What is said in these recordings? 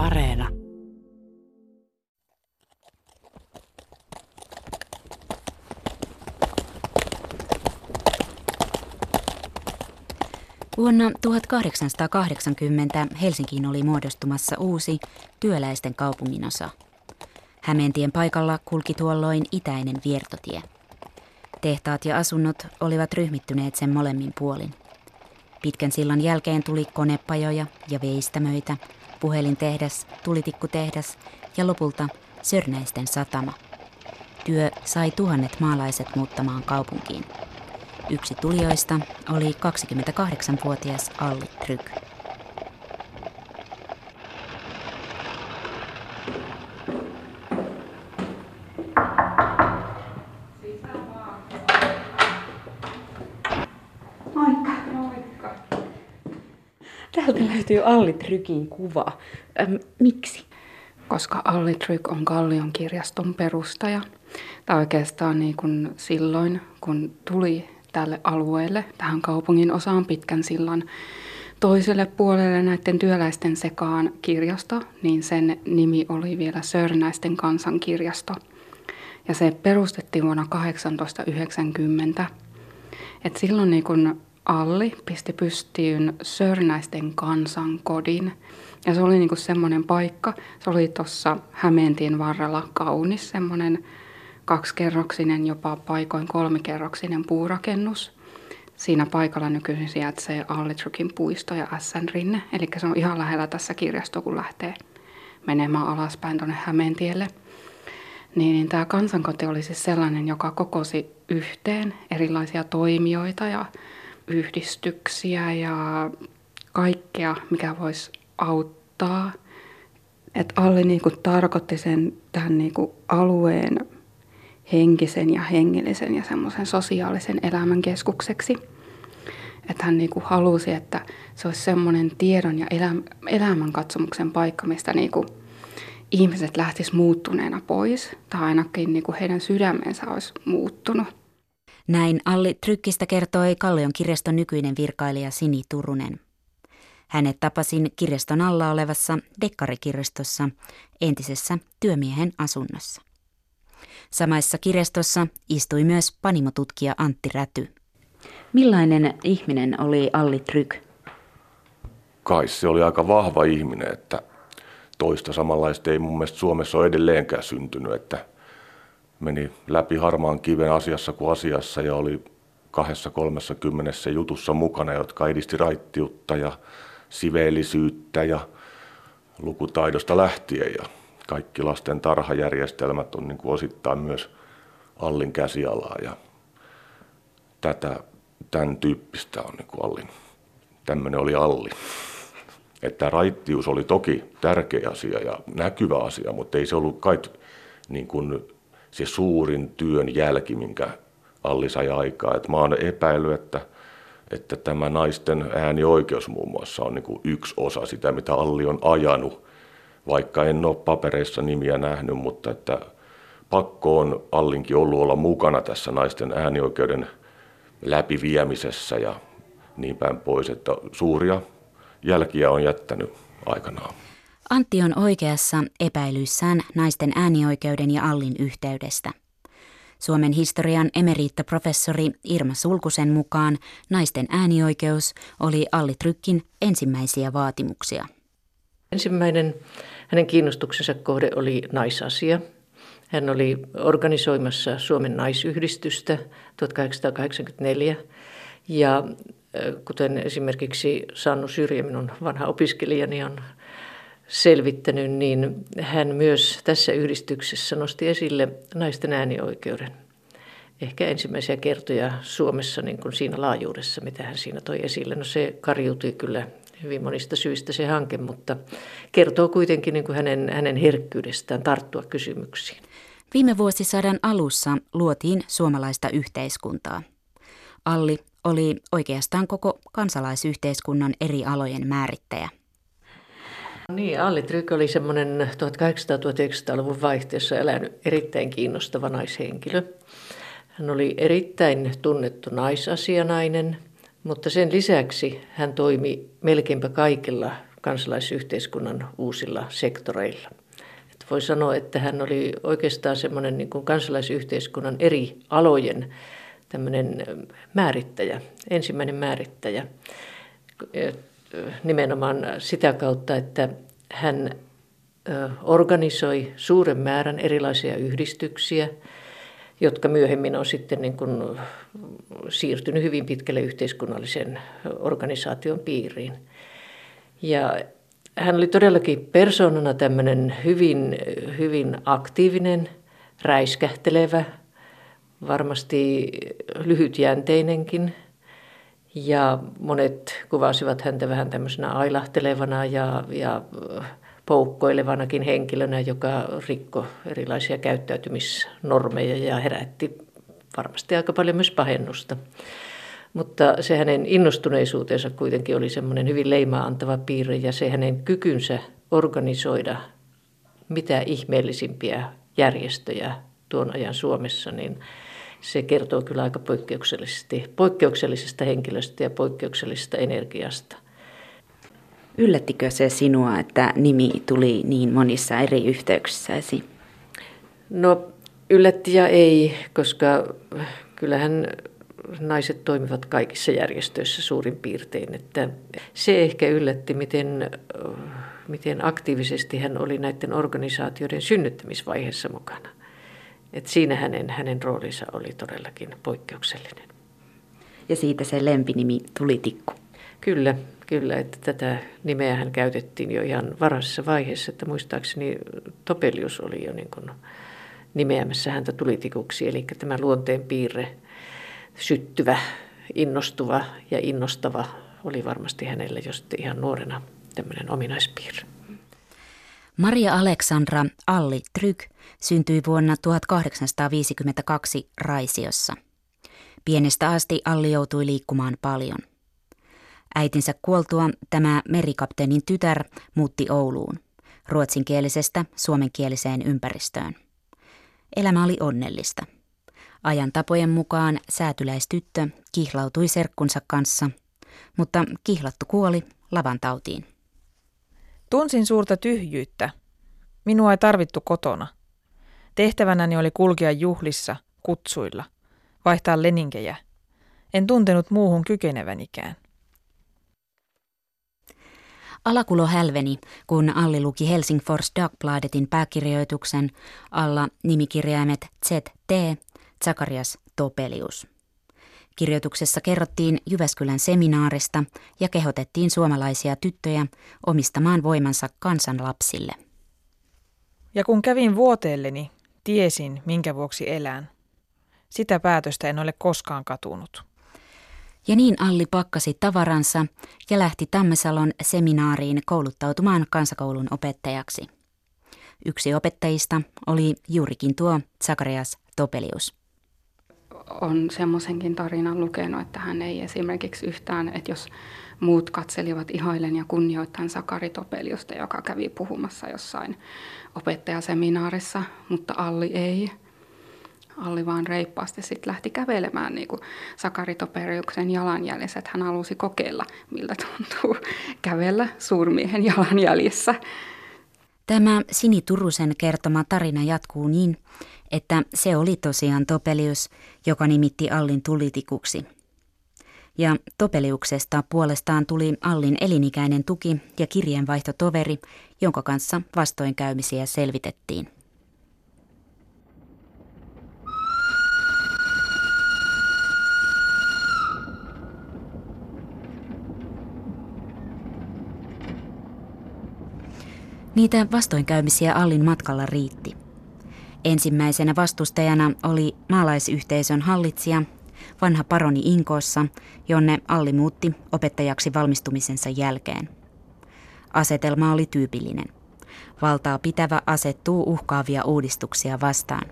Areena. Vuonna 1880 Helsinkiin oli muodostumassa uusi työläisten kaupunginosa. Hämeentien paikalla kulki tuolloin itäinen viertotie. Tehtaat ja asunnot olivat ryhmittyneet sen molemmin puolin. Pitkän sillan jälkeen tuli konepajoja ja veistämöitä, puhelintehdas, tulitikkutehdas ja lopulta Sörnäisten satama. Työ sai tuhannet maalaiset muuttamaan kaupunkiin. Yksi tulijoista oli 28-vuotias Alli Tryk. Löytyy Alli Trykin kuva. Ähm, miksi? Koska Alli Tryk on Kallion kirjaston perustaja. Tai oikeastaan niin kuin silloin, kun tuli tälle alueelle, tähän kaupungin osaan pitkän sillan toiselle puolelle näiden työläisten sekaan kirjasto, niin sen nimi oli vielä Sörnäisten kansankirjasto. Ja se perustettiin vuonna 1890. Et silloin niin kun Alli pisti pystyyn Sörnäisten kansankodin. Ja se oli niin semmoinen paikka, se oli tuossa Hämeentien varrella kaunis, semmoinen kaksikerroksinen, jopa paikoin kolmikerroksinen puurakennus. Siinä paikalla nykyisin sijaitsee Allitrukin puisto ja SN rinne, eli se on ihan lähellä tässä kirjasto, kun lähtee menemään alaspäin tuonne Hämeentielle. Niin, niin tämä kansankoti oli siis sellainen, joka kokosi yhteen erilaisia toimijoita ja yhdistyksiä ja kaikkea, mikä voisi auttaa. Että Alli niinku tarkoitti sen tähän niinku alueen henkisen ja hengellisen ja semmoisen sosiaalisen elämän keskukseksi. Että hän niinku halusi, että se olisi semmoinen tiedon ja elämän katsomuksen paikka, mistä niinku ihmiset lähtis muuttuneena pois, tai ainakin niinku heidän sydämensä olisi muuttunut. Näin Alli Trykkistä kertoi Kallion kirjaston nykyinen virkailija Sini Turunen. Hänet tapasin kirjaston alla olevassa dekkarikirjastossa, entisessä työmiehen asunnossa. Samaissa kirjastossa istui myös panimotutkija Antti Räty. Millainen ihminen oli Alli Tryk? Kai se oli aika vahva ihminen, että toista samanlaista ei mun mielestä Suomessa ole edelleenkään syntynyt, että meni läpi harmaan kiven asiassa kuin asiassa ja oli kahdessa kolmessa kymmenessä jutussa mukana, jotka edisti raittiutta ja siveellisyyttä ja lukutaidosta lähtien. Ja kaikki lasten tarhajärjestelmät on niin kuin osittain myös Allin käsialaa ja tätä, tämän tyyppistä on niin kuin Allin. Tämmöinen oli Alli. Että raittius oli toki tärkeä asia ja näkyvä asia, mutta ei se ollut kai niin kuin se suurin työn jälki, minkä Alli sai aikaa. Et mä oon epäillyt, että, että tämä naisten äänioikeus muun muassa on niin yksi osa sitä, mitä Alli on ajanut vaikka en ole papereissa nimiä nähnyt, mutta että pakko on Allinkin ollut olla mukana tässä naisten äänioikeuden läpiviemisessä ja niin päin pois, että suuria jälkiä on jättänyt aikanaan. Antti on oikeassa epäilyissään naisten äänioikeuden ja Allin yhteydestä. Suomen historian emeriittaprofessori Irma Sulkusen mukaan naisten äänioikeus oli Alli Trykkin ensimmäisiä vaatimuksia. Ensimmäinen hänen kiinnostuksensa kohde oli naisasia. Hän oli organisoimassa Suomen naisyhdistystä 1884 ja kuten esimerkiksi Sannu Syrjä, minun vanha opiskelijani, on selvittänyt, niin hän myös tässä yhdistyksessä nosti esille naisten äänioikeuden. Ehkä ensimmäisiä kertoja Suomessa niin kuin siinä laajuudessa, mitä hän siinä toi esille. No se karjutui kyllä hyvin monista syistä se hanke, mutta kertoo kuitenkin niin kuin hänen, hänen herkkyydestään tarttua kysymyksiin. Viime vuosisadan alussa luotiin suomalaista yhteiskuntaa. Alli oli oikeastaan koko kansalaisyhteiskunnan eri alojen määrittäjä. Niin, Alli Tryk oli semmoinen 1800-1900-luvun vaihteessa elänyt erittäin kiinnostava naishenkilö. Hän oli erittäin tunnettu naisasianainen – mutta sen lisäksi hän toimi melkeinpä kaikilla kansalaisyhteiskunnan uusilla sektoreilla. Että voi sanoa, että hän oli oikeastaan semmoinen niin kuin kansalaisyhteiskunnan eri alojen tämmöinen määrittäjä, ensimmäinen määrittäjä nimenomaan sitä kautta, että hän organisoi suuren määrän erilaisia yhdistyksiä, jotka myöhemmin on sitten niin kuin siirtynyt hyvin pitkälle yhteiskunnallisen organisaation piiriin. Ja hän oli todellakin persoonana tämmöinen hyvin, hyvin aktiivinen, räiskähtelevä, varmasti lyhytjänteinenkin. Ja monet kuvasivat häntä vähän tämmöisenä ailahtelevana ja, ja poukkoilevanakin henkilönä, joka rikko erilaisia käyttäytymisnormeja ja herätti varmasti aika paljon myös pahennusta. Mutta se hänen innostuneisuutensa kuitenkin oli semmoinen hyvin leimaa antava piirre ja se hänen kykynsä organisoida mitä ihmeellisimpiä järjestöjä tuon ajan Suomessa, niin se kertoo kyllä aika poikkeuksellisesti, poikkeuksellisesta henkilöstä ja poikkeuksellisesta energiasta. Yllättikö se sinua, että nimi tuli niin monissa eri yhteyksissäsi? No yllätti ja ei, koska kyllähän naiset toimivat kaikissa järjestöissä suurin piirtein. Että se ehkä yllätti, miten, miten aktiivisesti hän oli näiden organisaatioiden synnyttämisvaiheessa mukana. Et siinä hänen, hänen roolinsa oli todellakin poikkeuksellinen. Ja siitä se lempinimi tuli Tikku. Kyllä, kyllä, että tätä nimeä hän käytettiin jo ihan varhaisessa vaiheessa, että muistaakseni Topelius oli jo niin kuin nimeämässä häntä tulitikuksi, eli tämä luonteen piirre, syttyvä, innostuva ja innostava oli varmasti hänelle jo sitten ihan nuorena tämmöinen ominaispiirre. Maria Aleksandra Alli Tryk syntyi vuonna 1852 Raisiossa. Pienestä asti Alli joutui liikkumaan paljon. Äitinsä kuoltua tämä merikapteenin tytär muutti Ouluun, ruotsinkielisestä suomenkieliseen ympäristöön. Elämä oli onnellista. Ajan tapojen mukaan säätyläistyttö kihlautui serkkunsa kanssa, mutta kihlattu kuoli lavantautiin. Tunsin suurta tyhjyyttä. Minua ei tarvittu kotona. Tehtävänäni oli kulkea juhlissa, kutsuilla, vaihtaa leninkejä. En tuntenut muuhun kykenevänikään. Alakulo hälveni, kun Alli luki Helsingfors Dagbladetin pääkirjoituksen alla nimikirjaimet ZT, Zakarias Topelius. Kirjoituksessa kerrottiin Jyväskylän seminaarista ja kehotettiin suomalaisia tyttöjä omistamaan voimansa kansan lapsille. Ja kun kävin vuoteelleni, tiesin, minkä vuoksi elän. Sitä päätöstä en ole koskaan katunut. Ja niin Alli pakkasi tavaransa ja lähti Tammesalon seminaariin kouluttautumaan kansakoulun opettajaksi. Yksi opettajista oli juurikin tuo Zakarias Topelius on semmoisenkin tarinan lukenut, että hän ei esimerkiksi yhtään, että jos muut katselivat ihailen ja kunnioittain Sakari Topeliusta, joka kävi puhumassa jossain opettajaseminaarissa, mutta Alli ei. Alli vaan reippaasti sitten lähti kävelemään niin kuin Sakari Topeliuksen jalanjäljessä, että hän halusi kokeilla, miltä tuntuu kävellä suurmiehen jalanjäljissä. Tämä Sini Turusen kertoma tarina jatkuu niin, että se oli tosiaan Topelius, joka nimitti Allin tulitikuksi. Ja Topeliuksesta puolestaan tuli Allin elinikäinen tuki ja kirjeenvaihtotoveri, jonka kanssa vastoinkäymisiä selvitettiin. Niitä vastoinkäymisiä Allin matkalla riitti. Ensimmäisenä vastustajana oli maalaisyhteisön hallitsija, vanha paroni Inkoossa, jonne Alli muutti opettajaksi valmistumisensa jälkeen. Asetelma oli tyypillinen. Valtaa pitävä asettuu uhkaavia uudistuksia vastaan.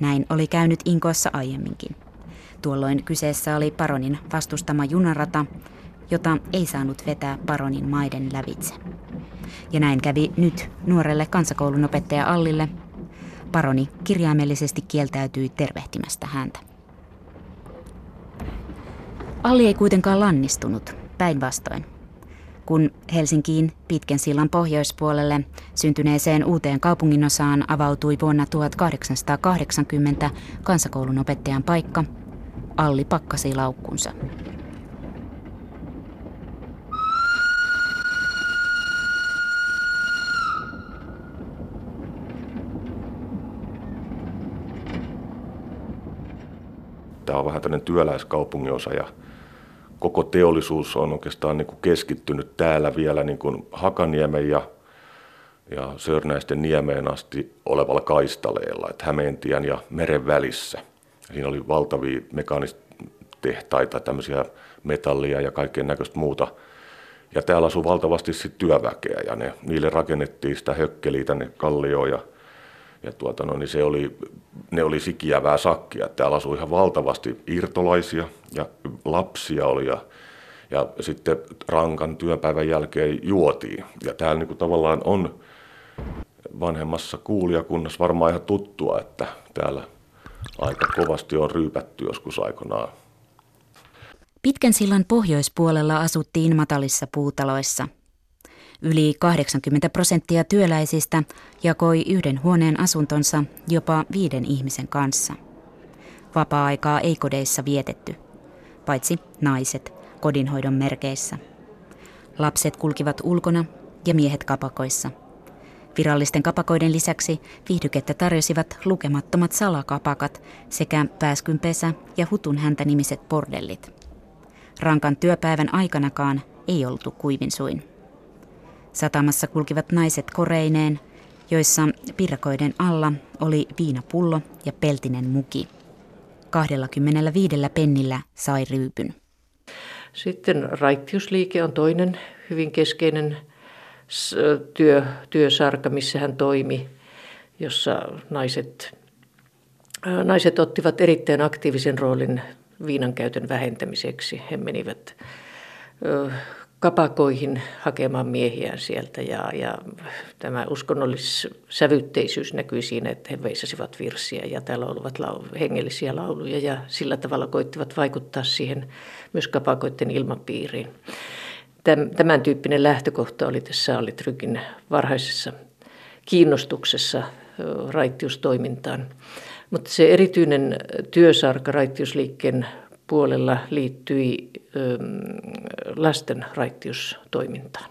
Näin oli käynyt Inkoossa aiemminkin. Tuolloin kyseessä oli paronin vastustama junarata, jota ei saanut vetää paronin maiden lävitse. Ja näin kävi nyt nuorelle kansakoulun opettaja Allille – Paroni kirjaimellisesti kieltäytyi tervehtimästä häntä. Alli ei kuitenkaan lannistunut, päinvastoin. kun Helsinkiin pitkän sillan pohjoispuolelle syntyneeseen uuteen kaupunginosaan avautui vuonna 1880 kansakoulun opettajan paikka, Alli pakkasi laukkunsa. Tämä on vähän tämmöinen työläiskaupunginosa ja koko teollisuus on oikeastaan niin kuin keskittynyt täällä vielä niin kuin Hakaniemen ja, ja Sörnäisten niemeen asti olevalla kaistaleella, että Hämeentien ja meren välissä. Siinä oli valtavia mekaanistehtaita, tämmöisiä metallia ja kaikkien näköistä muuta. Ja täällä asui valtavasti sit työväkeä ja ne, niille rakennettiin sitä hökkeliä tänne kallioon ja ja tuota, no, niin se oli, ne oli sikiävää sakkia. Täällä asui ihan valtavasti irtolaisia ja lapsia oli ja, ja sitten rankan työpäivän jälkeen juotiin. Ja täällä niin kuin tavallaan on vanhemmassa kuulijakunnassa varmaan ihan tuttua, että täällä aika kovasti on ryypätty joskus aikanaan. Pitkän sillan pohjoispuolella asuttiin matalissa puutaloissa – Yli 80 prosenttia työläisistä jakoi yhden huoneen asuntonsa jopa viiden ihmisen kanssa. Vapaa-aikaa ei kodeissa vietetty, paitsi naiset kodinhoidon merkeissä. Lapset kulkivat ulkona ja miehet kapakoissa. Virallisten kapakoiden lisäksi viihdykettä tarjosivat lukemattomat salakapakat sekä pääskynpesä ja hutun häntä nimiset bordellit. Rankan työpäivän aikanakaan ei oltu kuivin suin. Satamassa kulkivat naiset koreineen, joissa pirkoiden alla oli viinapullo ja peltinen muki. 25 pennillä sai ryypyn. Sitten raittiusliike on toinen hyvin keskeinen työ, työsarka, missä hän toimi, jossa naiset, naiset ottivat erittäin aktiivisen roolin viinan käytön vähentämiseksi. He menivät kapakoihin hakemaan miehiään sieltä ja, ja tämä uskonnollis-sävytteisyys näkyi siinä, että he veisasivat virsiä ja täällä olivat lau- hengellisiä lauluja ja sillä tavalla koittivat vaikuttaa siihen myös kapakoiden ilmapiiriin. Tämän tyyppinen lähtökohta oli tässä Alitrykin varhaisessa kiinnostuksessa raittiustoimintaan. Mutta se erityinen työsarka raittiusliikkeen puolella liittyi lasten raittiustoimintaan.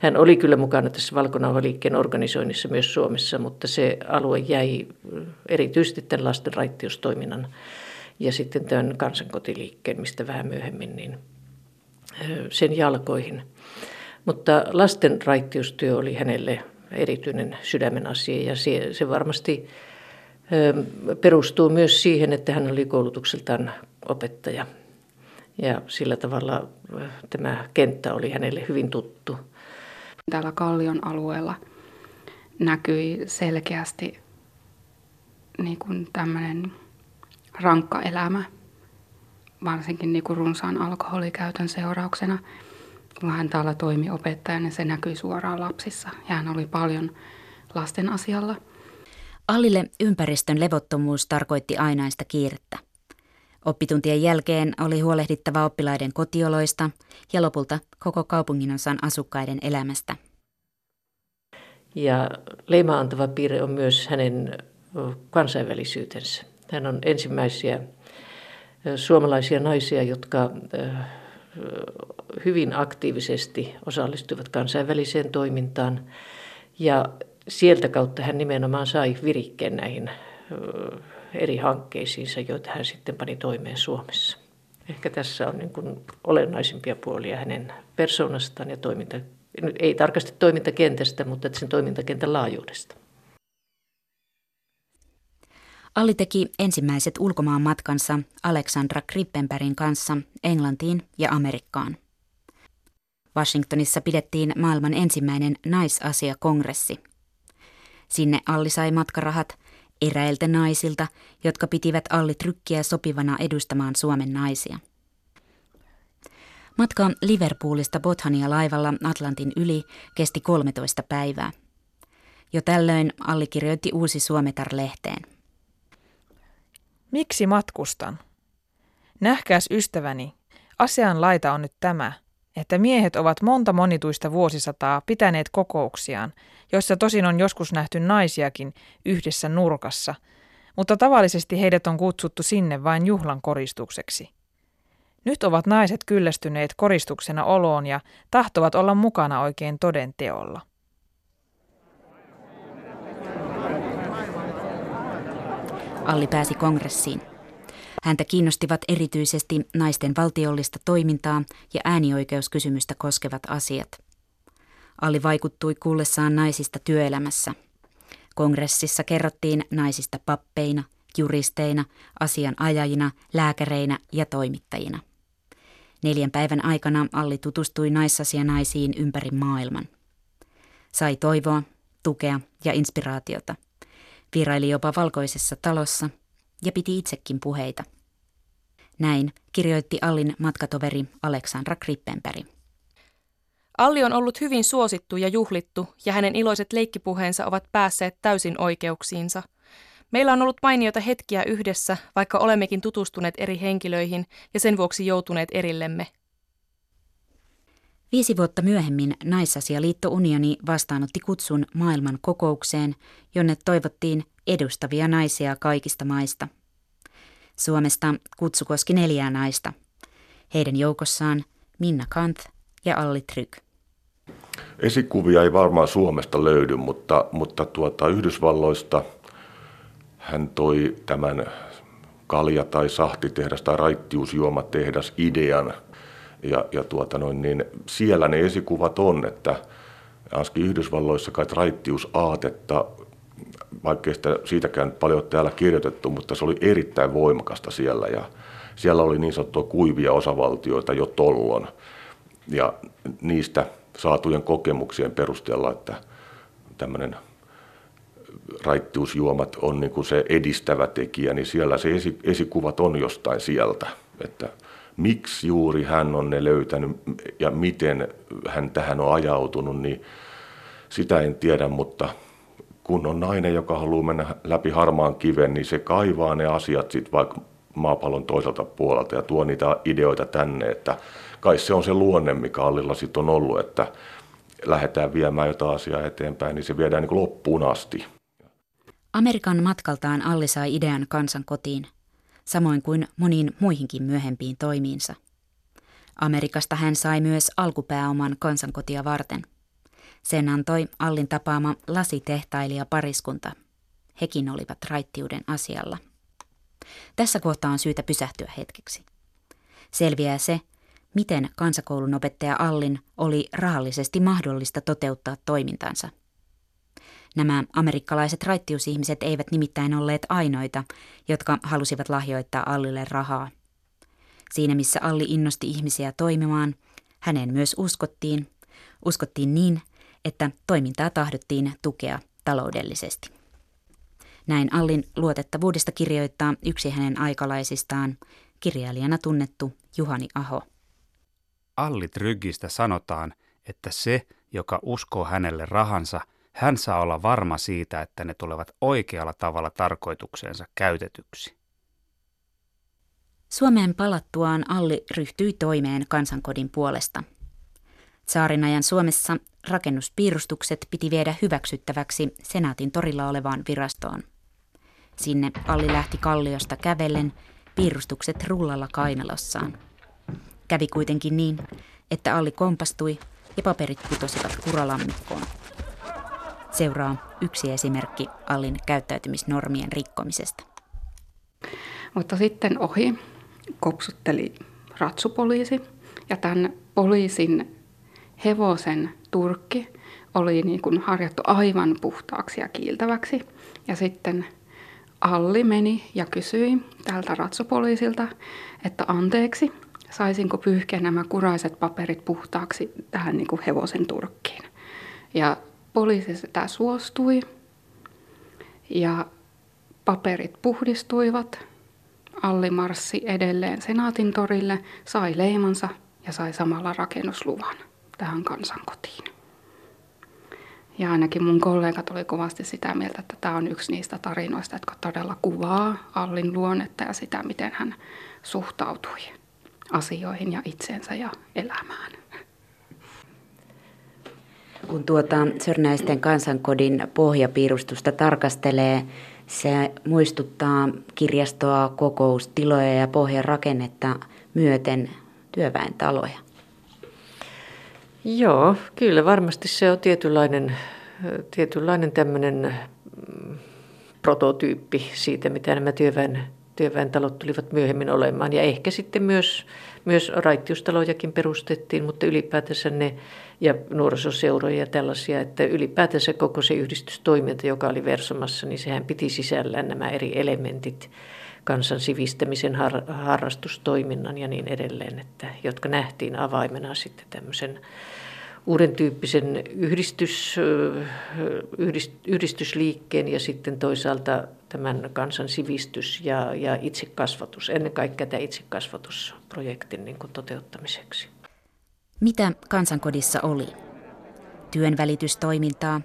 Hän oli kyllä mukana tässä Valkonauvaliikkeen organisoinnissa myös Suomessa, mutta se alue jäi erityisesti tämän lasten raittiustoiminnan ja sitten tämän kansankotiliikkeen, mistä vähän myöhemmin, niin sen jalkoihin. Mutta lasten raittiustyö oli hänelle erityinen sydämen asia ja se, se varmasti perustuu myös siihen, että hän oli koulutukseltaan opettaja. Ja sillä tavalla tämä kenttä oli hänelle hyvin tuttu. Täällä Kallion alueella näkyi selkeästi niin kuin tämmöinen rankka elämä, varsinkin niin kuin runsaan alkoholikäytön seurauksena. Kun hän täällä toimi opettajana, niin se näkyi suoraan lapsissa ja hän oli paljon lasten asialla. Allille ympäristön levottomuus tarkoitti ainaista kiirettä. Oppituntien jälkeen oli huolehdittava oppilaiden kotioloista ja lopulta koko kaupunginosan asukkaiden elämästä. Ja leimaantava piirre on myös hänen kansainvälisyytensä. Hän on ensimmäisiä suomalaisia naisia, jotka hyvin aktiivisesti osallistuivat kansainväliseen toimintaan. Ja sieltä kautta hän nimenomaan sai virikkeen näihin eri hankkeisiinsa, joita hän sitten pani toimeen Suomessa. Ehkä tässä on niin kuin olennaisimpia puolia hänen persoonastaan ja toiminta, ei tarkasti toimintakentästä, mutta sen toimintakentän laajuudesta. Alli teki ensimmäiset ulkomaan matkansa Alexandra Krippenbergin kanssa Englantiin ja Amerikkaan. Washingtonissa pidettiin maailman ensimmäinen naisasiakongressi. Sinne Alli sai matkarahat eräiltä naisilta, jotka pitivät Alli Trykkiä sopivana edustamaan Suomen naisia. Matka Liverpoolista Bothania laivalla Atlantin yli kesti 13 päivää. Jo tällöin Alli kirjoitti uusi Suometar-lehteen. Miksi matkustan? Nähkääs ystäväni, asian laita on nyt tämä, että miehet ovat monta monituista vuosisataa pitäneet kokouksiaan, joissa tosin on joskus nähty naisiakin yhdessä nurkassa, mutta tavallisesti heidät on kutsuttu sinne vain juhlan koristukseksi. Nyt ovat naiset kyllästyneet koristuksena oloon ja tahtovat olla mukana oikein toden teolla. Alli pääsi kongressiin. Häntä kiinnostivat erityisesti naisten valtiollista toimintaa ja äänioikeuskysymystä koskevat asiat. Alli vaikuttui kuullessaan naisista työelämässä. Kongressissa kerrottiin naisista pappeina, juristeina, asianajajina, lääkäreinä ja toimittajina. Neljän päivän aikana Alli tutustui naisasianaisiin ympäri maailman. Sai toivoa, tukea ja inspiraatiota. Vieraili jopa valkoisessa talossa ja piti itsekin puheita. Näin kirjoitti Allin matkatoveri Aleksandra Krippenberg. Alli on ollut hyvin suosittu ja juhlittu, ja hänen iloiset leikkipuheensa ovat päässeet täysin oikeuksiinsa. Meillä on ollut mainioita hetkiä yhdessä, vaikka olemmekin tutustuneet eri henkilöihin ja sen vuoksi joutuneet erillemme. Viisi vuotta myöhemmin Naisasialiitto-unioni vastaanotti kutsun maailman kokoukseen, jonne toivottiin edustavia naisia kaikista maista. Suomesta kutsu koski neljää naista. Heidän joukossaan Minna Kant ja Alli Tryk. Esikuvia ei varmaan Suomesta löydy, mutta, mutta tuota, Yhdysvalloista hän toi tämän kalja- tai sahtitehdas tai raittiusjuomatehdas idean. Ja, ja tuota noin, niin siellä ne esikuvat on, että Anski Yhdysvalloissa kai raittiusaatetta, vaikkei sitä siitäkään paljon täällä kirjoitettu, mutta se oli erittäin voimakasta siellä. Ja siellä oli niin sanottua kuivia osavaltioita jo tollon. Ja niistä saatujen kokemuksien perusteella, että tämmöinen raittiusjuomat on niin kuin se edistävä tekijä, niin siellä se esi, esikuvat on jostain sieltä. Että miksi juuri hän on ne löytänyt ja miten hän tähän on ajautunut, niin sitä en tiedä, mutta kun on nainen, joka haluaa mennä läpi harmaan kiven, niin se kaivaa ne asiat sitten vaikka maapallon toiselta puolelta ja tuo niitä ideoita tänne, että kai se on se luonne, mikä Allilla sitten on ollut, että lähdetään viemään jotain asiaa eteenpäin, niin se viedään niin loppuun asti. Amerikan matkaltaan Alli sai idean kansan kotiin, samoin kuin moniin muihinkin myöhempiin toimiinsa. Amerikasta hän sai myös alkupääoman kansankotia varten. Sen antoi Allin tapaama lasitehtailija pariskunta. Hekin olivat raittiuden asialla. Tässä kohtaa on syytä pysähtyä hetkeksi. Selviää se, miten kansakoulun opettaja Allin oli rahallisesti mahdollista toteuttaa toimintansa. Nämä amerikkalaiset raittiusihmiset eivät nimittäin olleet ainoita, jotka halusivat lahjoittaa Allille rahaa. Siinä missä Alli innosti ihmisiä toimimaan, häneen myös uskottiin. Uskottiin niin, että toimintaa tahdottiin tukea taloudellisesti. Näin Allin luotettavuudesta kirjoittaa yksi hänen aikalaisistaan, kirjailijana tunnettu Juhani Aho. Alli Tryggistä sanotaan, että se, joka uskoo hänelle rahansa, hän saa olla varma siitä, että ne tulevat oikealla tavalla tarkoitukseensa käytetyksi. Suomeen palattuaan Alli ryhtyi toimeen kansankodin puolesta. Saarinajan Suomessa rakennuspiirustukset piti viedä hyväksyttäväksi Senaatin torilla olevaan virastoon. Sinne Alli lähti kalliosta kävellen, piirustukset rullalla kainalossaan. Kävi kuitenkin niin, että Alli kompastui ja paperit putosivat kuralammikkoon. Seuraa yksi esimerkki Allin käyttäytymisnormien rikkomisesta. Mutta sitten ohi kopsutteli ratsupoliisi ja tämän poliisin hevosen turkki oli niin kuin harjattu aivan puhtaaksi ja kiiltäväksi. Ja sitten Alli meni ja kysyi tältä ratsupoliisilta, että anteeksi, saisinko pyyhkiä nämä kuraiset paperit puhtaaksi tähän niin kuin hevosen turkkiin. Ja poliisi sitä suostui ja paperit puhdistuivat. Alli marssi edelleen Senaatin torille, sai leimansa ja sai samalla rakennusluvan tähän kansankotiin. Ja ainakin mun kollegat oli kovasti sitä mieltä, että tämä on yksi niistä tarinoista, jotka todella kuvaa Allin luonnetta ja sitä, miten hän suhtautui asioihin ja itsensä ja elämään. Kun tuota Sörnäisten kansankodin pohjapiirustusta tarkastelee, se muistuttaa kirjastoa, kokoustiloja ja pohjarakennetta myöten työväentaloja. Joo, kyllä varmasti se on tietynlainen, tietynlainen tämmöinen mm, prototyyppi siitä, mitä nämä työväen, työväentalot tulivat myöhemmin olemaan. Ja ehkä sitten myös, myös raittiustalojakin perustettiin, mutta ylipäätänsä ne ja nuorisoseuroja ja tällaisia, että ylipäätänsä koko se yhdistystoiminta, joka oli Versomassa, niin sehän piti sisällään nämä eri elementit, kansan sivistämisen, har, harrastustoiminnan ja niin edelleen, että, jotka nähtiin avaimena sitten tämmöisen uuden tyyppisen yhdistys, yhdist, yhdistysliikkeen ja sitten toisaalta tämän kansan sivistys ja, ja itsekasvatus, ennen kaikkea tämä itsekasvatusprojektin niin kuin toteuttamiseksi. Mitä kansankodissa oli? Työnvälitystoimintaa,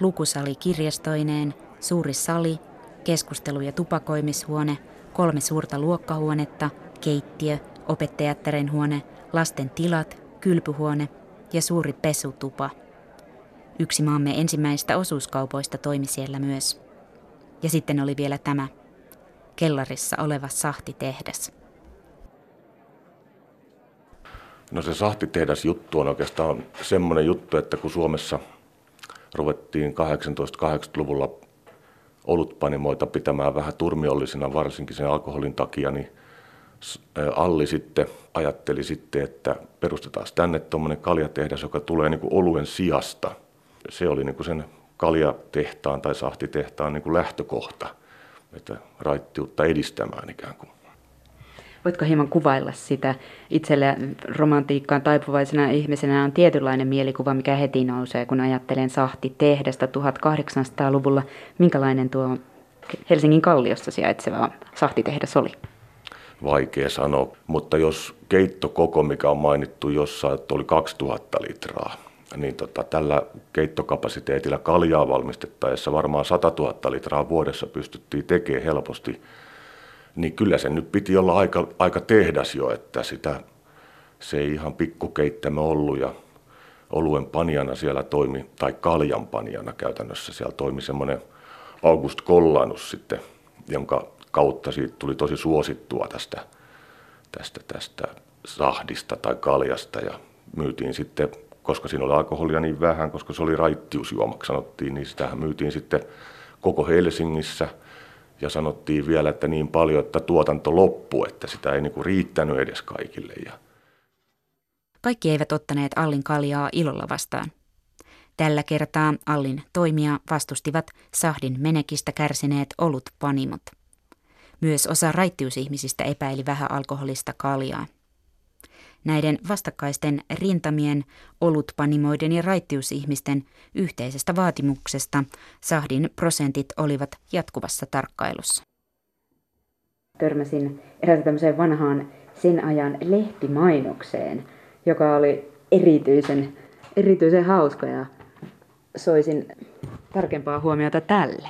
lukusali kirjastoineen, suuri sali, keskustelu- ja tupakoimishuone, kolme suurta luokkahuonetta, keittiö, opettajattaren huone, lasten tilat, kylpyhuone ja suuri pesutupa. Yksi maamme ensimmäistä osuuskaupoista toimi siellä myös. Ja sitten oli vielä tämä, kellarissa oleva sahtitehdas. No se sahtitehdasjuttu on oikeastaan semmoinen juttu, että kun Suomessa ruvettiin 1880-luvulla olutpanimoita pitämään vähän turmiollisina, varsinkin sen alkoholin takia, niin Alli sitten ajatteli sitten, että perustetaan tänne tuommoinen kaljatehdas, joka tulee niin kuin oluen sijasta. Se oli niin kuin sen kaljatehtaan tai sahtitehtaan niin kuin lähtökohta, että raittiutta edistämään ikään kuin. Voitko hieman kuvailla sitä? Itselle romantiikkaan taipuvaisena ihmisenä on tietynlainen mielikuva, mikä heti nousee, kun ajattelen sahti tehdasta 1800-luvulla. Minkälainen tuo Helsingin kalliossa sijaitseva sahtitehdas oli? Vaikea sanoa, mutta jos keittokoko, mikä on mainittu jossain, että oli 2000 litraa, niin tota, tällä keittokapasiteetilla kaljaa valmistettaessa varmaan 100 000 litraa vuodessa pystyttiin tekemään helposti niin kyllä se nyt piti olla aika, aika tehdas jo, että sitä, se ei ihan pikkukeittämä ollut ja oluen panjana siellä toimi, tai kaljan panjana käytännössä siellä toimi semmoinen August Kollanus sitten, jonka kautta siitä tuli tosi suosittua tästä, tästä, tästä sahdista tai kaljasta ja myytiin sitten, koska siinä oli alkoholia niin vähän, koska se oli raittiusjuomaksi sanottiin, niin sitä myytiin sitten koko Helsingissä – ja sanottiin vielä, että niin paljon, että tuotanto loppui, että sitä ei niin kuin riittänyt edes kaikille. Ja... Kaikki eivät ottaneet Allin kaljaa ilolla vastaan. Tällä kertaa Allin toimia vastustivat Sahdin menekistä kärsineet olut panimot. Myös osa raittiusihmisistä epäili vähän alkoholista kaljaa. Näiden vastakkaisten rintamien, olutpanimoiden ja raittiusihmisten yhteisestä vaatimuksesta Sahdin prosentit olivat jatkuvassa tarkkailussa. Törmäsin eräältä tämmöiseen vanhaan sen ajan lehtimainokseen, joka oli erityisen, erityisen hauska ja soisin tarkempaa huomiota tälle.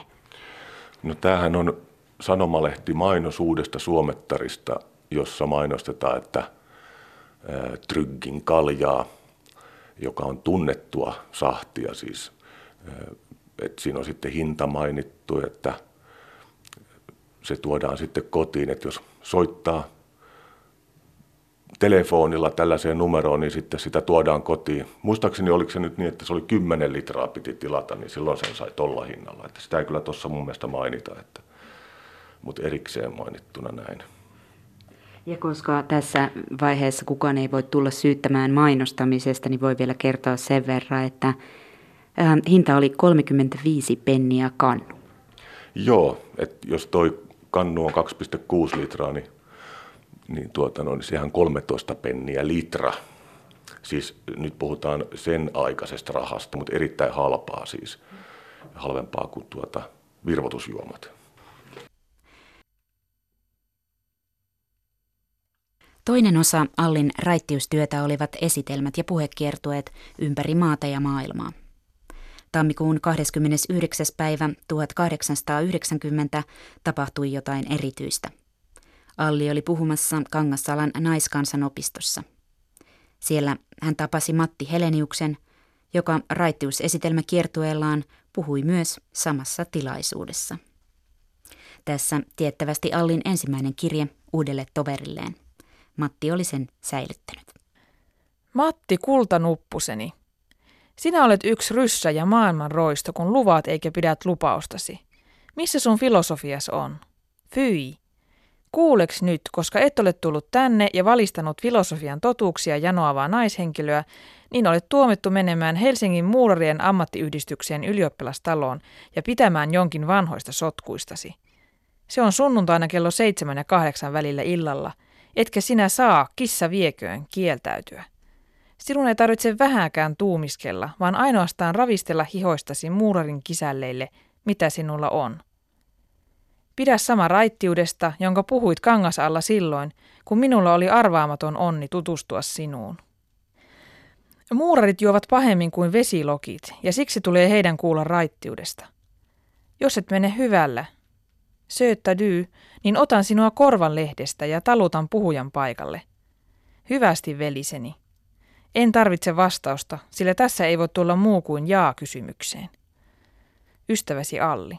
No tämähän on sanomalehti mainos uudesta suomettarista, jossa mainostetaan, että Tryggin kaljaa, joka on tunnettua sahtia siis. Et siinä on sitten hinta mainittu, että se tuodaan sitten kotiin, että jos soittaa telefonilla tällaiseen numeroon, niin sitten sitä tuodaan kotiin. Muistaakseni oliko se nyt niin, että se oli 10 litraa piti tilata, niin silloin sen sai tolla hinnalla. Että sitä ei kyllä tuossa mun mielestä mainita, että, mutta erikseen mainittuna näin. Ja koska tässä vaiheessa kukaan ei voi tulla syyttämään mainostamisesta, niin voi vielä kertoa sen verran, että äh, hinta oli 35 penniä kannu. Joo, että jos toi kannu on 2,6 litraa, niin, niin, tuota, no, niin sehän 13 penniä litra. Siis nyt puhutaan sen aikaisesta rahasta, mutta erittäin halpaa siis. Halvempaa kuin tuota virvotusjuomat. Toinen osa Allin raittiustyötä olivat esitelmät ja puhekiertueet ympäri maata ja maailmaa. Tammikuun 29. päivä 1890 tapahtui jotain erityistä. Alli oli puhumassa Kangassalan naiskansanopistossa. Siellä hän tapasi Matti Heleniuksen, joka raittiusesitelmä kiertueellaan puhui myös samassa tilaisuudessa. Tässä tiettävästi Allin ensimmäinen kirje uudelle toverilleen. Matti oli sen säilyttänyt. Matti kultanuppuseni. Sinä olet yksi ryssä ja maailman roisto, kun luvaat eikä pidät lupaustasi. Missä sun filosofias on? Fyi. Kuuleks nyt, koska et ole tullut tänne ja valistanut filosofian totuuksia janoavaa naishenkilöä, niin olet tuomittu menemään Helsingin muurarien ammattiyhdistykseen ylioppilastaloon ja pitämään jonkin vanhoista sotkuistasi. Se on sunnuntaina kello seitsemän ja kahdeksan välillä illalla, etkä sinä saa, kissa vieköön, kieltäytyä. Sinun ei tarvitse vähäkään tuumiskella, vaan ainoastaan ravistella hihoistasi muurarin kisälleille, mitä sinulla on. Pidä sama raittiudesta, jonka puhuit kangasalla silloin, kun minulla oli arvaamaton onni tutustua sinuun. Muurarit juovat pahemmin kuin vesilokit, ja siksi tulee heidän kuulla raittiudesta. Jos et mene hyvällä, sööttä dy, niin otan sinua korvan lehdestä ja talutan puhujan paikalle. Hyvästi, veliseni. En tarvitse vastausta, sillä tässä ei voi tulla muu kuin jaa kysymykseen. Ystäväsi Alli.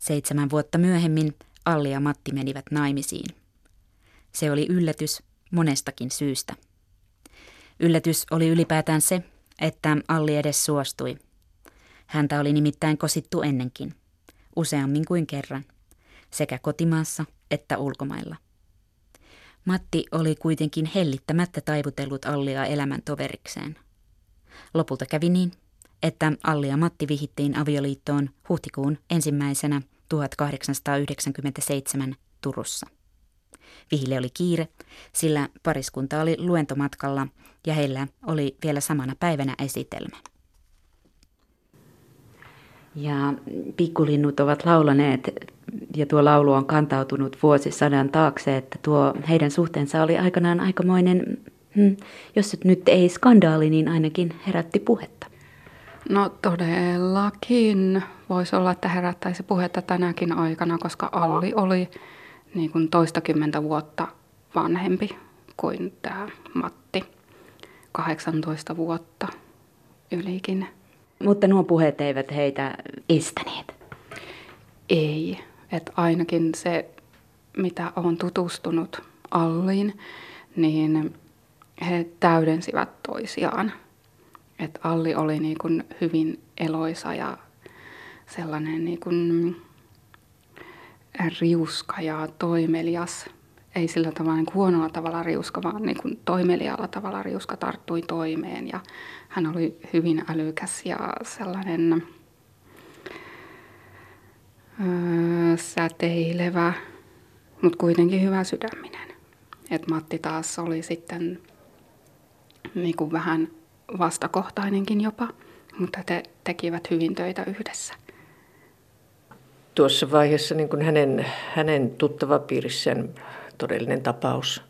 Seitsemän vuotta myöhemmin Alli ja Matti menivät naimisiin. Se oli yllätys monestakin syystä. Yllätys oli ylipäätään se, että Alli edes suostui. Häntä oli nimittäin kosittu ennenkin, useammin kuin kerran, sekä kotimaassa että ulkomailla. Matti oli kuitenkin hellittämättä taivutellut Allia elämän toverikseen. Lopulta kävi niin, että Alli ja Matti vihittiin avioliittoon huhtikuun ensimmäisenä 1897 Turussa. Vihille oli kiire, sillä pariskunta oli luentomatkalla ja heillä oli vielä samana päivänä esitelmä. Ja pikkulinnut ovat laulaneet, ja tuo laulu on kantautunut vuosisadan taakse, että tuo heidän suhteensa oli aikanaan aikamoinen, hmm, jos nyt ei skandaali, niin ainakin herätti puhetta. No todellakin voisi olla, että herättäisi puhetta tänäkin aikana, koska Alli oli niin kuin toistakymmentä vuotta vanhempi kuin tämä Matti. 18 vuotta ylikin. Mutta nuo puheet eivät heitä estäneet. Ei, että ainakin se, mitä on tutustunut Alliin, niin he täydensivät toisiaan. Että Alli oli niin kuin hyvin eloisa ja sellainen niin kuin riuska ja toimelias. Ei sillä tavalla niin huonolla tavalla riuska, vaan niin kuin toimelialla tavalla riuska tarttui toimeen. Ja hän oli hyvin älykäs ja sellainen öö, säteilevä, mutta kuitenkin hyvä sydäminen. Et Matti taas oli sitten niin kuin vähän vastakohtainenkin jopa, mutta te tekivät hyvin töitä yhdessä. Tuossa vaiheessa niin kuin hänen, hänen tuttavapiirissään todellinen tapaus,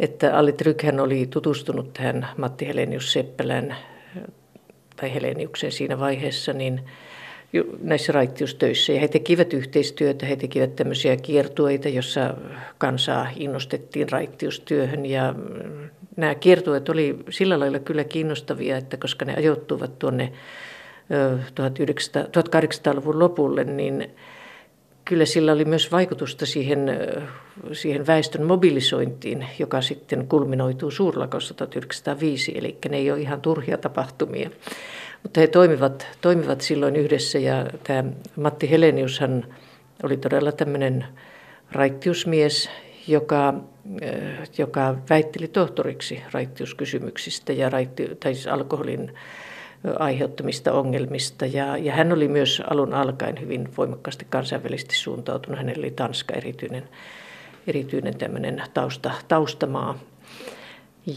että Alli Trykhän oli tutustunut tähän Matti Helenius Seppälän tai Heleniukseen siinä vaiheessa, niin näissä raittiustöissä. Ja he tekivät yhteistyötä, he tekivät tämmöisiä kiertueita, jossa kansaa innostettiin raittiustyöhön. Ja nämä kiertueet oli sillä lailla kyllä kiinnostavia, että koska ne ajoittuvat tuonne 1800-luvun lopulle, niin kyllä sillä oli myös vaikutusta siihen, siihen väestön mobilisointiin, joka sitten kulminoituu suurlakossa 1905, eli ne ei ole ihan turhia tapahtumia. Mutta he toimivat, toimivat silloin yhdessä ja tämä Matti Heleniushan oli todella tämmöinen raittiusmies, joka, joka väitteli tohtoriksi raittiuskysymyksistä ja raitti, tai siis alkoholin aiheuttamista ongelmista. Ja, ja hän oli myös alun alkaen hyvin voimakkaasti kansainvälisesti suuntautunut. Hänellä oli Tanska erityinen, erityinen tämmöinen tausta, taustamaa.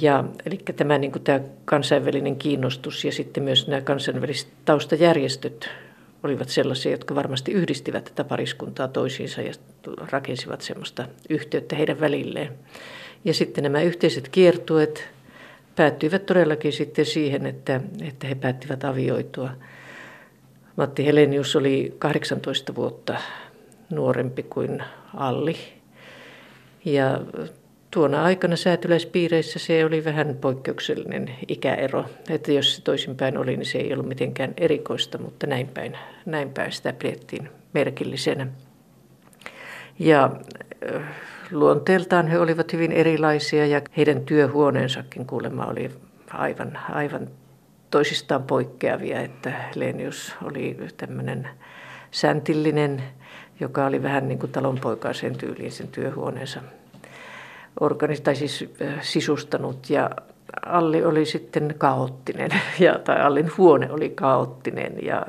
Ja, eli tämä, niin kuin tämä kansainvälinen kiinnostus ja sitten myös nämä kansainväliset taustajärjestöt olivat sellaisia, jotka varmasti yhdistivät tätä pariskuntaa toisiinsa ja rakensivat semmoista yhteyttä heidän välilleen. Ja sitten nämä yhteiset kiertueet, päättyivät todellakin sitten siihen, että, että he päättivät avioitua. Matti Helenius oli 18 vuotta nuorempi kuin Alli. Ja tuona aikana säätyläispiireissä se oli vähän poikkeuksellinen ikäero. Että jos se toisinpäin oli, niin se ei ollut mitenkään erikoista, mutta näin päin, näin päin sitä pidettiin merkillisenä. Ja luonteeltaan he olivat hyvin erilaisia ja heidän työhuoneensakin kuulemma oli aivan, aivan toisistaan poikkeavia, että Lenius oli tämmöinen säntillinen, joka oli vähän niin kuin talonpoikaisen tyyliin sen työhuoneensa organis- tai siis sisustanut. Ja Alli oli sitten kaoottinen, ja, tai Allin huone oli kaoottinen. Ja,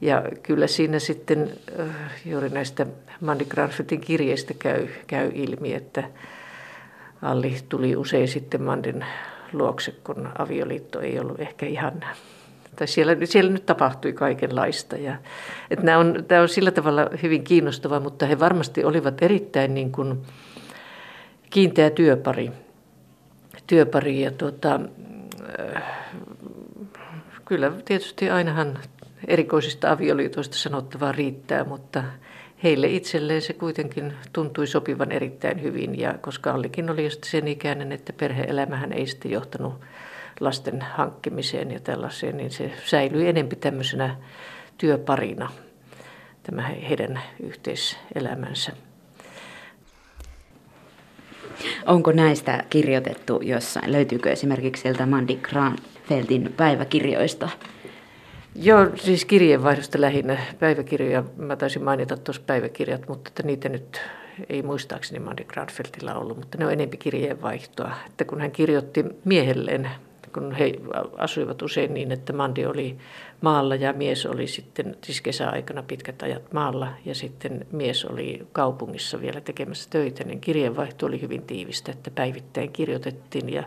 ja kyllä siinä sitten juuri näistä Mandy Granfeltin kirjeistä käy, käy ilmi, että Alli tuli usein sitten Mandin luokse, kun avioliitto ei ollut ehkä ihan tai siellä, siellä nyt tapahtui kaikenlaista. Ja, että nämä on, tämä on sillä tavalla hyvin kiinnostava, mutta he varmasti olivat erittäin niin kuin kiinteä työpari. työpari ja tuota, äh, kyllä tietysti ainahan erikoisista avioliitoista sanottavaa riittää, mutta heille itselleen se kuitenkin tuntui sopivan erittäin hyvin. Ja koska Allikin oli sen ikäinen, että perheelämähän ei sitten johtanut lasten hankkimiseen ja tällaiseen, niin se säilyi enempi tämmöisenä työparina, tämä heidän yhteiselämänsä. Onko näistä kirjoitettu jossain? Löytyykö esimerkiksi sieltä Mandy Granfeltin päiväkirjoista? Joo, siis kirjeenvaihdosta lähinnä. Päiväkirjoja, mä taisin mainita tuossa päiväkirjat, mutta että niitä nyt ei muistaakseni Mandy Granfeltilla ollut, mutta ne on enempi kirjeenvaihtoa. Että kun hän kirjoitti miehelleen kun he asuivat usein niin, että Mandi oli maalla ja mies oli sitten, siis kesäaikana pitkät ajat maalla ja sitten mies oli kaupungissa vielä tekemässä töitä, niin kirjeenvaihto oli hyvin tiivistä, että päivittäin kirjoitettiin ja,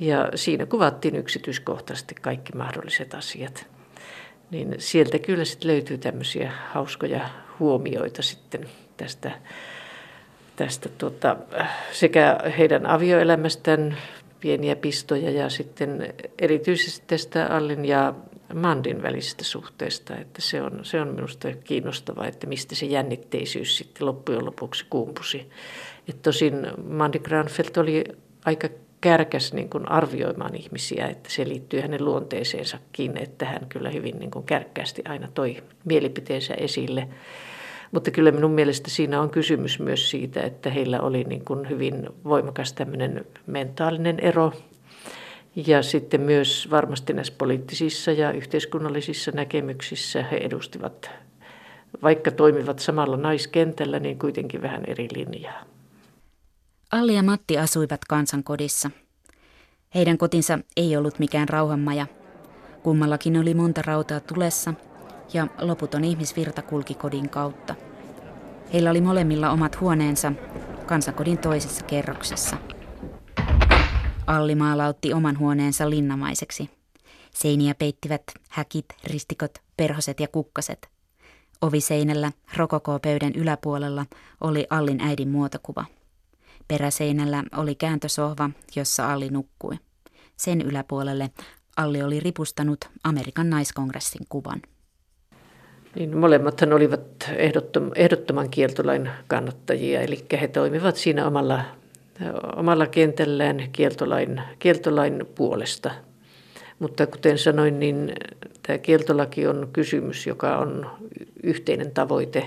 ja siinä kuvattiin yksityiskohtaisesti kaikki mahdolliset asiat. Niin sieltä kyllä sitten löytyy tämmöisiä hauskoja huomioita sitten tästä tästä tuota, sekä heidän avioelämästään pieniä pistoja ja sitten erityisesti tästä Allin ja Mandin välisestä suhteesta, että se on, se on minusta kiinnostavaa, että mistä se jännitteisyys sitten loppujen lopuksi kumpusi. Et tosin Mandy Granfeld oli aika kärkäs niin kuin arvioimaan ihmisiä, että se liittyy hänen luonteeseensakin, että hän kyllä hyvin niin kuin kärkkäästi aina toi mielipiteensä esille. Mutta kyllä minun mielestä siinä on kysymys myös siitä, että heillä oli niin kuin hyvin voimakas tämmöinen mentaalinen ero. Ja sitten myös varmasti näissä poliittisissa ja yhteiskunnallisissa näkemyksissä he edustivat, vaikka toimivat samalla naiskentällä, niin kuitenkin vähän eri linjaa. Alli ja Matti asuivat kansankodissa. Heidän kotinsa ei ollut mikään rauhanmaja. Kummallakin oli monta rautaa tulessa ja loputon ihmisvirta kulki kodin kautta. Heillä oli molemmilla omat huoneensa kansankodin toisessa kerroksessa. Alli maalautti oman huoneensa linnamaiseksi. Seiniä peittivät häkit, ristikot, perhoset ja kukkaset. Oviseinällä rokokopöydän yläpuolella oli Allin äidin muotokuva. Peräseinällä oli kääntösohva, jossa Alli nukkui. Sen yläpuolelle Alli oli ripustanut Amerikan naiskongressin kuvan. Niin molemmathan olivat ehdottom, ehdottoman kieltolain kannattajia, eli he toimivat siinä omalla, omalla kentällään kieltolain, kieltolain puolesta. Mutta kuten sanoin, niin tämä kieltolaki on kysymys, joka on yhteinen tavoite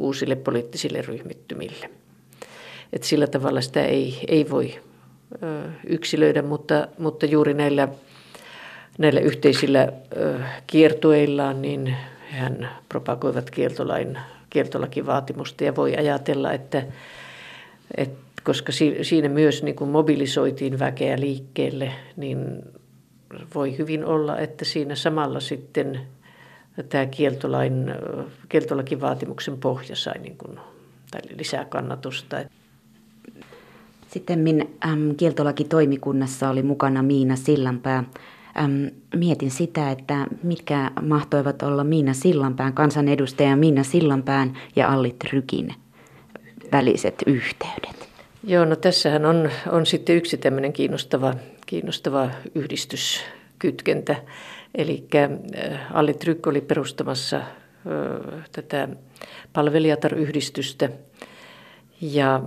uusille poliittisille ryhmittymille. Et sillä tavalla sitä ei, ei voi yksilöidä, mutta, mutta juuri näillä, näillä yhteisillä kiertueillaan niin hän propagoivat kieltolain, kieltolakivaatimusta ja voi ajatella, että, että koska siinä myös niin kuin mobilisoitiin väkeä liikkeelle, niin voi hyvin olla, että siinä samalla sitten tämä kieltolain, kieltolakivaatimuksen pohja sai niin kuin, tai lisää kannatusta. Sitten äm, kieltolakitoimikunnassa oli mukana Miina Sillanpää. Äm, mietin sitä, että mitkä mahtoivat olla Miina Sillanpään, kansanedustaja Miina Sillanpään ja Alli Trykin väliset yhteydet. Joo, no tässähän on, on sitten yksi tämmöinen kiinnostava, kiinnostava yhdistyskytkentä. Eli äh, Alli Tryk oli perustamassa ö, tätä palvelijatar-yhdistystä ja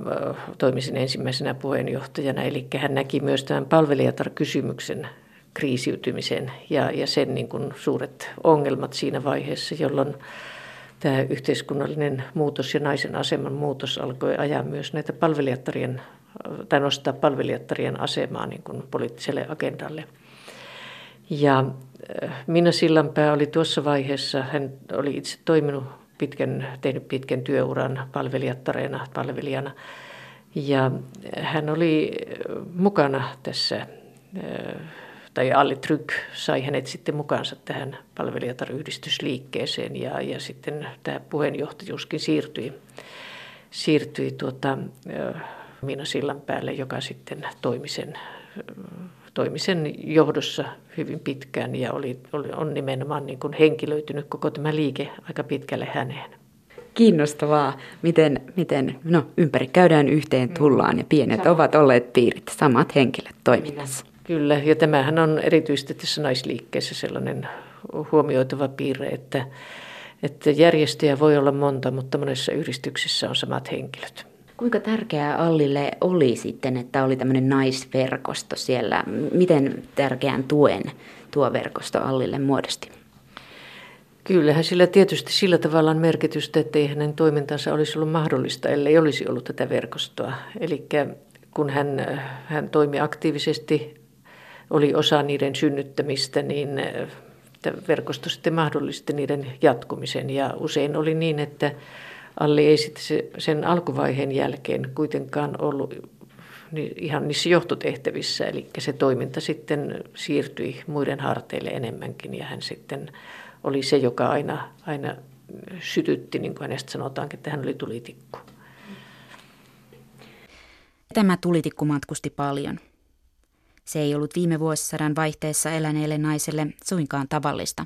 toimisin ensimmäisenä puheenjohtajana. Eli hän näki myös tämän palvelijatar-kysymyksen kriisiytymisen ja, ja sen niin kuin suuret ongelmat siinä vaiheessa, jolloin tämä yhteiskunnallinen muutos ja naisen aseman muutos alkoi ajaa myös näitä palvelijattarien, tai nostaa palvelijattarien asemaa niin kuin poliittiselle agendalle. Ja Minna Sillanpää oli tuossa vaiheessa, hän oli itse toiminut pitkän, tehnyt pitkän työuran palvelijattareena, palvelijana. Ja hän oli mukana tässä, tai Alli Tryk sai hänet sitten mukaansa tähän palvelijataryhdistysliikkeeseen ja, ja sitten tämä puheenjohtajuuskin siirtyi, siirtyi tuota, Miina Sillanpäälle, joka sitten toimi sen toimi sen johdossa hyvin pitkään ja oli, oli, on nimenomaan niin kuin henkilöitynyt koko tämä liike aika pitkälle häneen. Kiinnostavaa, miten, miten no, ympäri käydään yhteen mm. tullaan ja pienet Sama. ovat olleet piirit, samat henkilöt toiminnassa. Kyllä, ja tämähän on erityisesti tässä naisliikkeessä sellainen huomioitava piirre, että, että järjestöjä voi olla monta, mutta monessa yhdistyksessä on samat henkilöt. Kuinka tärkeää Allille oli sitten, että oli tämmöinen naisverkosto siellä? Miten tärkeän tuen tuo verkosto Allille muodosti? Kyllähän sillä tietysti sillä tavalla on merkitystä, että ei hänen toimintansa olisi ollut mahdollista, ellei olisi ollut tätä verkostoa. Eli kun hän, hän toimi aktiivisesti, oli osa niiden synnyttämistä, niin verkosto sitten mahdollisti niiden jatkumisen. Ja usein oli niin, että Alli ei sitten sen alkuvaiheen jälkeen kuitenkaan ollut ihan niissä johtotehtävissä, eli se toiminta sitten siirtyi muiden harteille enemmänkin ja hän sitten oli se, joka aina, aina sytytti, niin kuin hänestä sanotaankin, että hän oli tulitikku. Tämä tulitikku matkusti paljon. Se ei ollut viime vuosisadan vaihteessa eläneelle naiselle suinkaan tavallista.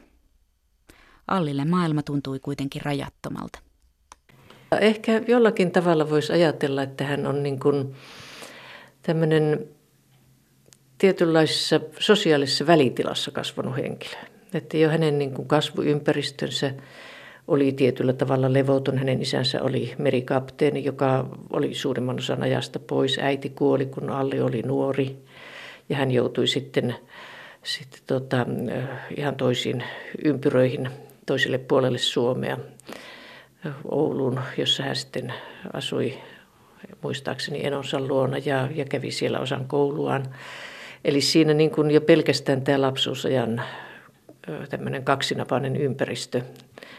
Allille maailma tuntui kuitenkin rajattomalta. Ehkä jollakin tavalla voisi ajatella, että hän on niin kuin tämmöinen tietynlaisessa sosiaalisessa välitilassa kasvanut henkilö. Että jo hänen niin kuin kasvuympäristönsä oli tietyllä tavalla levoton. Hänen isänsä oli merikapteeni, joka oli suurimman osan ajasta pois. Äiti kuoli, kun Alli oli nuori ja hän joutui sitten, sitten tota, ihan toisiin ympyröihin toiselle puolelle Suomea. Ouluun, jossa hän sitten asui muistaakseni Enonsa luona ja, ja kävi siellä osan kouluaan. Eli siinä niin kuin jo pelkästään tämä lapsuusajan tämmöinen kaksinapainen ympäristö,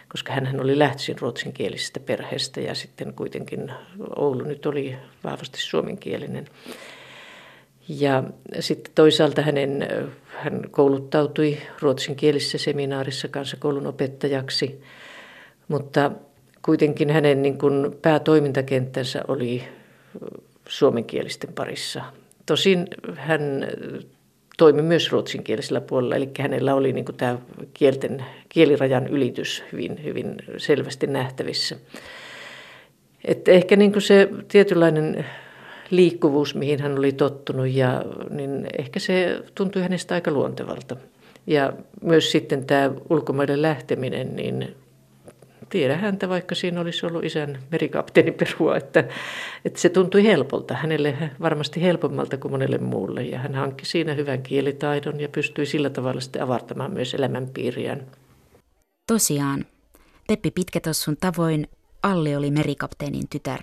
koska hän oli lähtöisin ruotsinkielisestä perheestä ja sitten kuitenkin Oulu nyt oli vahvasti suomenkielinen. Ja sitten toisaalta hänen, hän kouluttautui ruotsinkielisessä seminaarissa kansakoulun opettajaksi, mutta kuitenkin hänen niin kuin päätoimintakenttänsä oli suomenkielisten parissa. Tosin hän toimi myös ruotsinkielisellä puolella, eli hänellä oli niin kuin tämä kielten, kielirajan ylitys hyvin, hyvin selvästi nähtävissä. Et ehkä niin kuin se tietynlainen liikkuvuus, mihin hän oli tottunut, ja, niin ehkä se tuntui hänestä aika luontevalta. Ja myös sitten tämä ulkomaille lähteminen, niin tiedä häntä, vaikka siinä olisi ollut isän merikapteeni perua, että, että se tuntui helpolta, hänelle varmasti helpommalta kuin monelle muulle. Ja hän hankki siinä hyvän kielitaidon ja pystyi sillä tavalla sitten avartamaan myös elämänpiiriään. Tosiaan, Peppi Pitkätossun tavoin Alli oli merikapteenin tytär.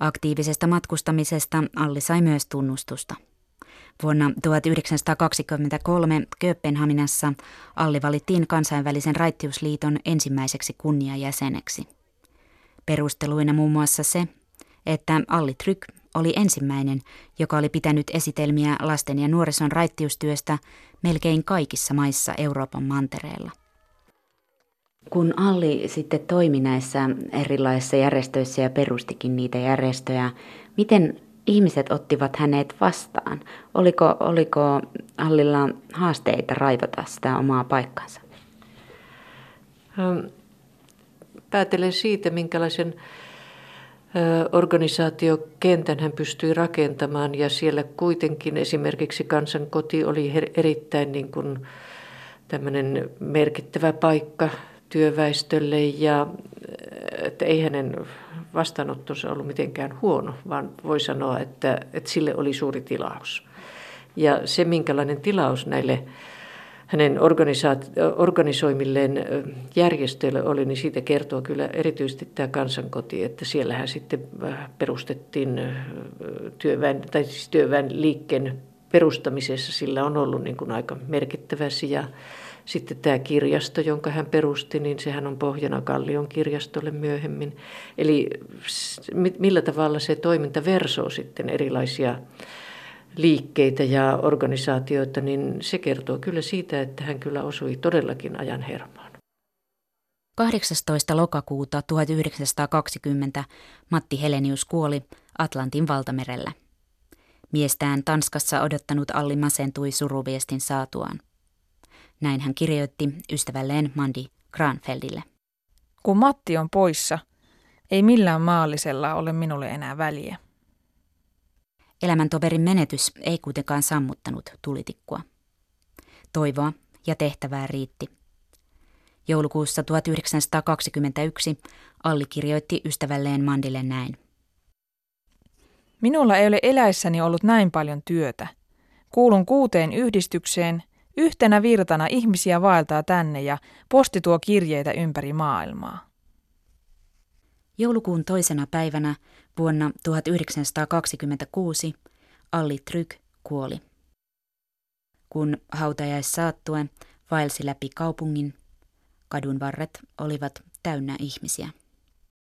Aktiivisesta matkustamisesta Alli sai myös tunnustusta. Vuonna 1923 Kööpenhaminassa Alli valittiin kansainvälisen raittiusliiton ensimmäiseksi kunniajäseneksi. Perusteluina muun muassa se, että Alli Tryk oli ensimmäinen, joka oli pitänyt esitelmiä lasten ja nuorison raittiustyöstä melkein kaikissa maissa Euroopan mantereella. Kun Alli sitten toimi näissä erilaisissa järjestöissä ja perustikin niitä järjestöjä, miten ihmiset ottivat hänet vastaan? Oliko, oliko Allilla haasteita raivata sitä omaa paikkansa? Päätelen siitä, minkälaisen organisaatiokentän hän pystyi rakentamaan ja siellä kuitenkin esimerkiksi kansan koti oli erittäin niin kuin tämmöinen merkittävä paikka työväestölle ja että ei hänen vastaanottonsa ollut mitenkään huono, vaan voi sanoa, että, että sille oli suuri tilaus. Ja se, minkälainen tilaus näille hänen organisoimilleen järjestöille oli, niin siitä kertoo kyllä erityisesti tämä kansankoti, että siellähän sitten perustettiin työväen, tai siis työväen liikkeen perustamisessa sillä on ollut niin kuin aika merkittävä sija. Sitten tämä kirjasto, jonka hän perusti, niin sehän on pohjana Kallion kirjastolle myöhemmin. Eli millä tavalla se toiminta versoo sitten erilaisia liikkeitä ja organisaatioita, niin se kertoo kyllä siitä, että hän kyllä osui todellakin ajan hermaan. 18. lokakuuta 1920 Matti Helenius kuoli Atlantin valtamerellä. Miestään Tanskassa odottanut Alli masentui suruviestin saatuaan. Näin hän kirjoitti ystävälleen Mandi Granfeldille. Kun Matti on poissa, ei millään maallisella ole minulle enää väliä. Elämäntoverin menetys ei kuitenkaan sammuttanut tulitikkua. Toivoa ja tehtävää riitti. Joulukuussa 1921 Alli kirjoitti ystävälleen Mandille näin. Minulla ei ole eläissäni ollut näin paljon työtä. Kuulun kuuteen yhdistykseen, yhtenä virtana ihmisiä vaeltaa tänne ja posti tuo kirjeitä ympäri maailmaa. Joulukuun toisena päivänä vuonna 1926 Alli Tryk kuoli. Kun hautajais saattuen vaelsi läpi kaupungin, kadun varret olivat täynnä ihmisiä.